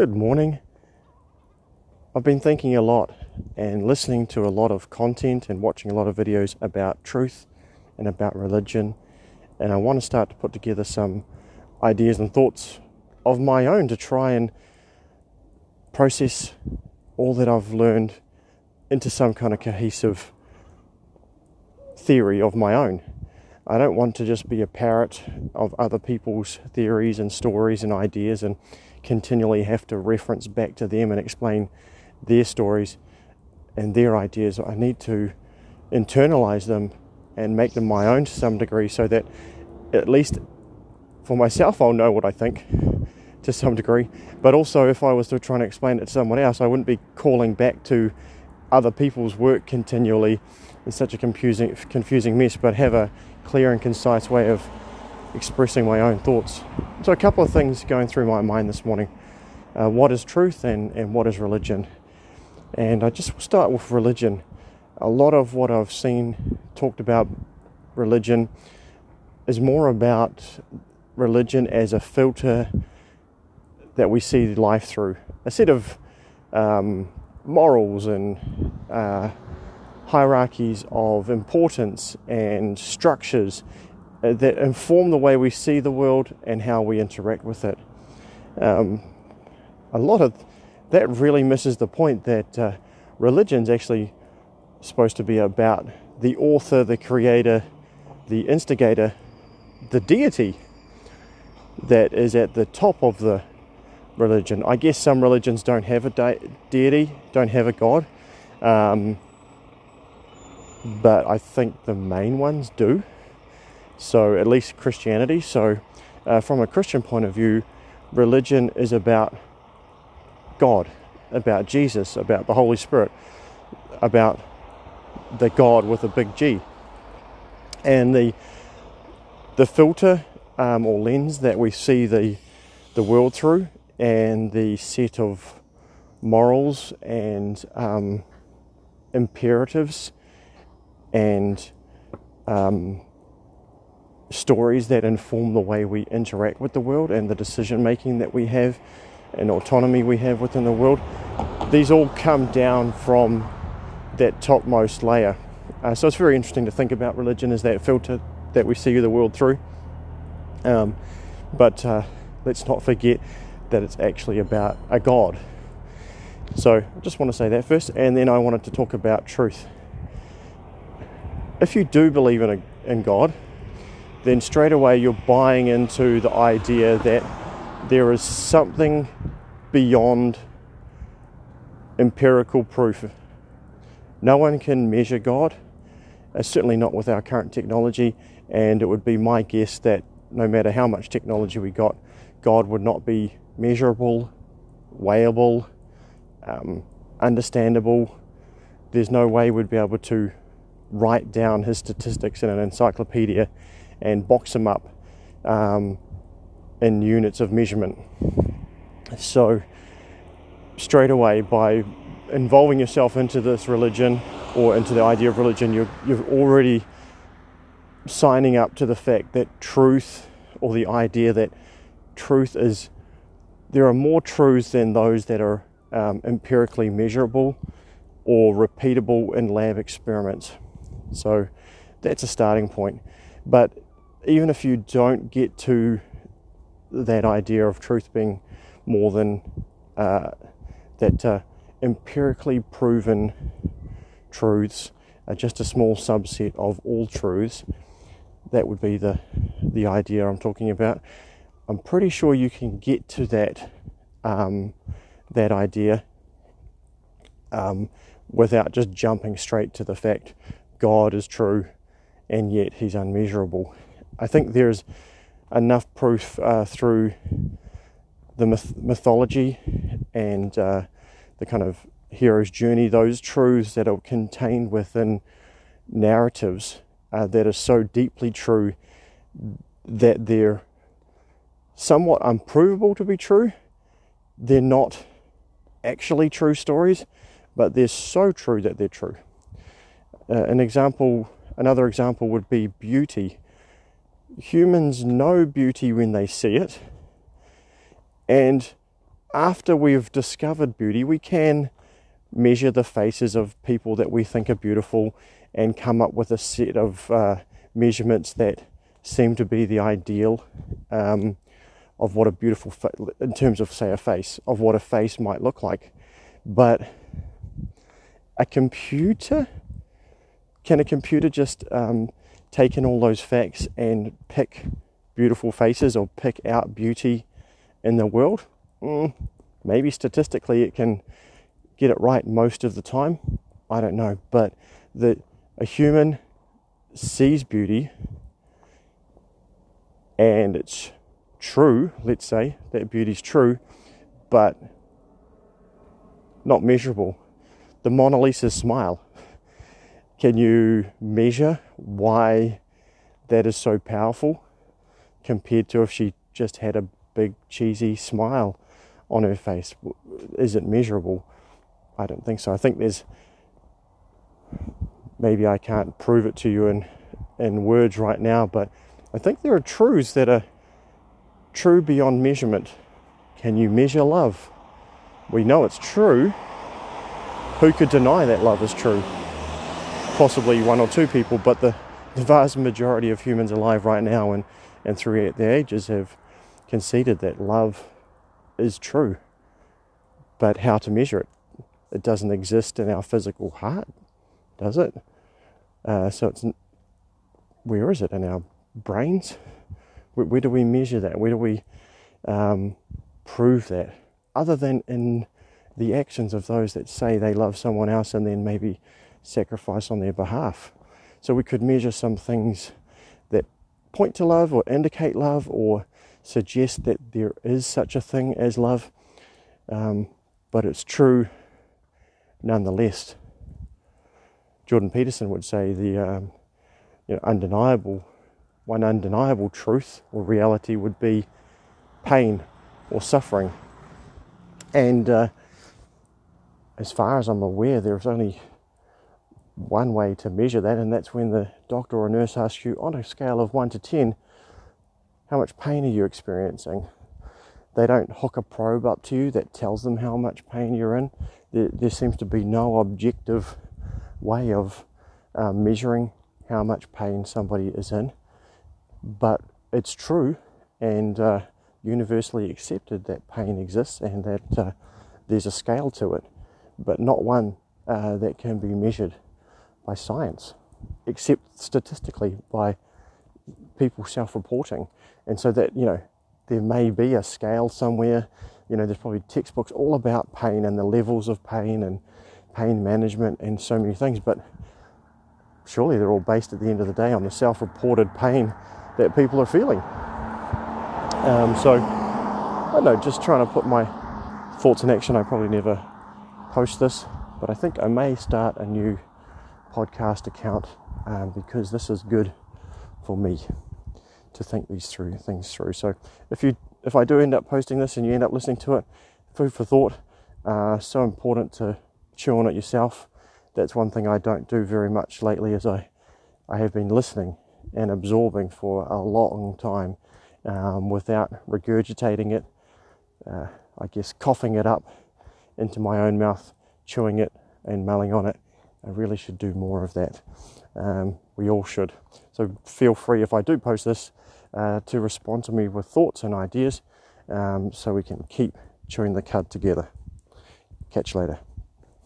Good morning. I've been thinking a lot and listening to a lot of content and watching a lot of videos about truth and about religion, and I want to start to put together some ideas and thoughts of my own to try and process all that I've learned into some kind of cohesive theory of my own. I don't want to just be a parrot of other people's theories and stories and ideas and continually have to reference back to them and explain their stories and their ideas. I need to internalize them and make them my own to some degree so that at least for myself I'll know what I think to some degree. But also, if I was to try and explain it to someone else, I wouldn't be calling back to other people's work continually in such a confusing, confusing mess, but have a clear and concise way of expressing my own thoughts. So, a couple of things going through my mind this morning uh, what is truth and, and what is religion? And I just will start with religion. A lot of what I've seen talked about religion is more about religion as a filter that we see life through, a set of um, morals and uh, hierarchies of importance and structures that inform the way we see the world and how we interact with it. Um, a lot of that really misses the point that uh, religion's actually supposed to be about the author, the creator, the instigator, the deity that is at the top of the religion. I guess some religions don't have a de- deity, don't have a god. Um, but I think the main ones do. So, at least Christianity. So, uh, from a Christian point of view, religion is about God, about Jesus, about the Holy Spirit, about the God with a big G. And the the filter um, or lens that we see the the world through, and the set of morals and um, imperatives and um, stories that inform the way we interact with the world and the decision making that we have and autonomy we have within the world. These all come down from that topmost layer. Uh, so it's very interesting to think about religion as that filter that we see the world through. Um, but uh, let's not forget that it's actually about a God. So I just want to say that first, and then I wanted to talk about truth if you do believe in, a, in God, then straight away you're buying into the idea that there is something beyond empirical proof. No one can measure God, uh, certainly not with our current technology, and it would be my guess that no matter how much technology we got, God would not be measurable, weighable, um, understandable. There's no way we'd be able to write down his statistics in an encyclopedia and box them up um, in units of measurement. So, straight away, by involving yourself into this religion or into the idea of religion, you're, you're already signing up to the fact that truth or the idea that truth is there are more truths than those that are um, empirically measurable or repeatable in lab experiments. So that's a starting point. But even if you don't get to that idea of truth being more than uh, that uh, empirically proven truths are just a small subset of all truths, that would be the the idea I'm talking about. I'm pretty sure you can get to that um, that idea um, without just jumping straight to the fact God is true and yet he's unmeasurable. I think there's enough proof uh, through the myth- mythology and uh, the kind of hero's journey, those truths that are contained within narratives uh, that are so deeply true that they're somewhat unprovable to be true. They're not actually true stories, but they're so true that they're true. Uh, an example, another example would be beauty. Humans know beauty when they see it, and after we've discovered beauty, we can measure the faces of people that we think are beautiful and come up with a set of uh, measurements that seem to be the ideal um, of what a beautiful, fa- in terms of, say, a face, of what a face might look like. But a computer, can a computer just um, take in all those facts and pick beautiful faces or pick out beauty in the world? Mm, maybe statistically it can get it right most of the time. I don't know, but a human sees beauty and it's true, let's say that beauty's true, but not measurable. The Mona Lisa's smile. Can you measure why that is so powerful compared to if she just had a big cheesy smile on her face? Is it measurable? I don't think so. I think there's maybe I can't prove it to you in in words right now, but I think there are truths that are true beyond measurement. Can you measure love? We know it's true. Who could deny that love is true? Possibly one or two people, but the, the vast majority of humans alive right now and, and throughout the ages have conceded that love is true. But how to measure it? It doesn't exist in our physical heart, does it? Uh, so it's where is it in our brains? Where, where do we measure that? Where do we um, prove that? Other than in the actions of those that say they love someone else and then maybe sacrifice on their behalf. So we could measure some things that point to love or indicate love or suggest that there is such a thing as love, um, but it's true nonetheless. Jordan Peterson would say the um, you know, undeniable one undeniable truth or reality would be pain or suffering. And uh, as far as I'm aware, there's only one way to measure that, and that's when the doctor or nurse asks you on a scale of 1 to 10, how much pain are you experiencing? They don't hook a probe up to you that tells them how much pain you're in. There, there seems to be no objective way of uh, measuring how much pain somebody is in but it's true and uh, universally accepted that pain exists and that uh, there's a scale to it, but not one uh, that can be measured by science, except statistically by people self reporting. And so that, you know, there may be a scale somewhere, you know, there's probably textbooks all about pain and the levels of pain and pain management and so many things, but surely they're all based at the end of the day on the self reported pain that people are feeling. Um, so, I don't know, just trying to put my thoughts in action. I probably never post this, but I think I may start a new podcast account um, because this is good for me to think these through things through. So if you if I do end up posting this and you end up listening to it, food for thought. Uh, so important to chew on it yourself. That's one thing I don't do very much lately. As I I have been listening and absorbing for a long time um, without regurgitating it, uh, I guess coughing it up into my own mouth, chewing it and mulling on it. I really should do more of that. Um, we all should. So feel free if I do post this uh, to respond to me with thoughts and ideas um, so we can keep chewing the cud together. Catch you later.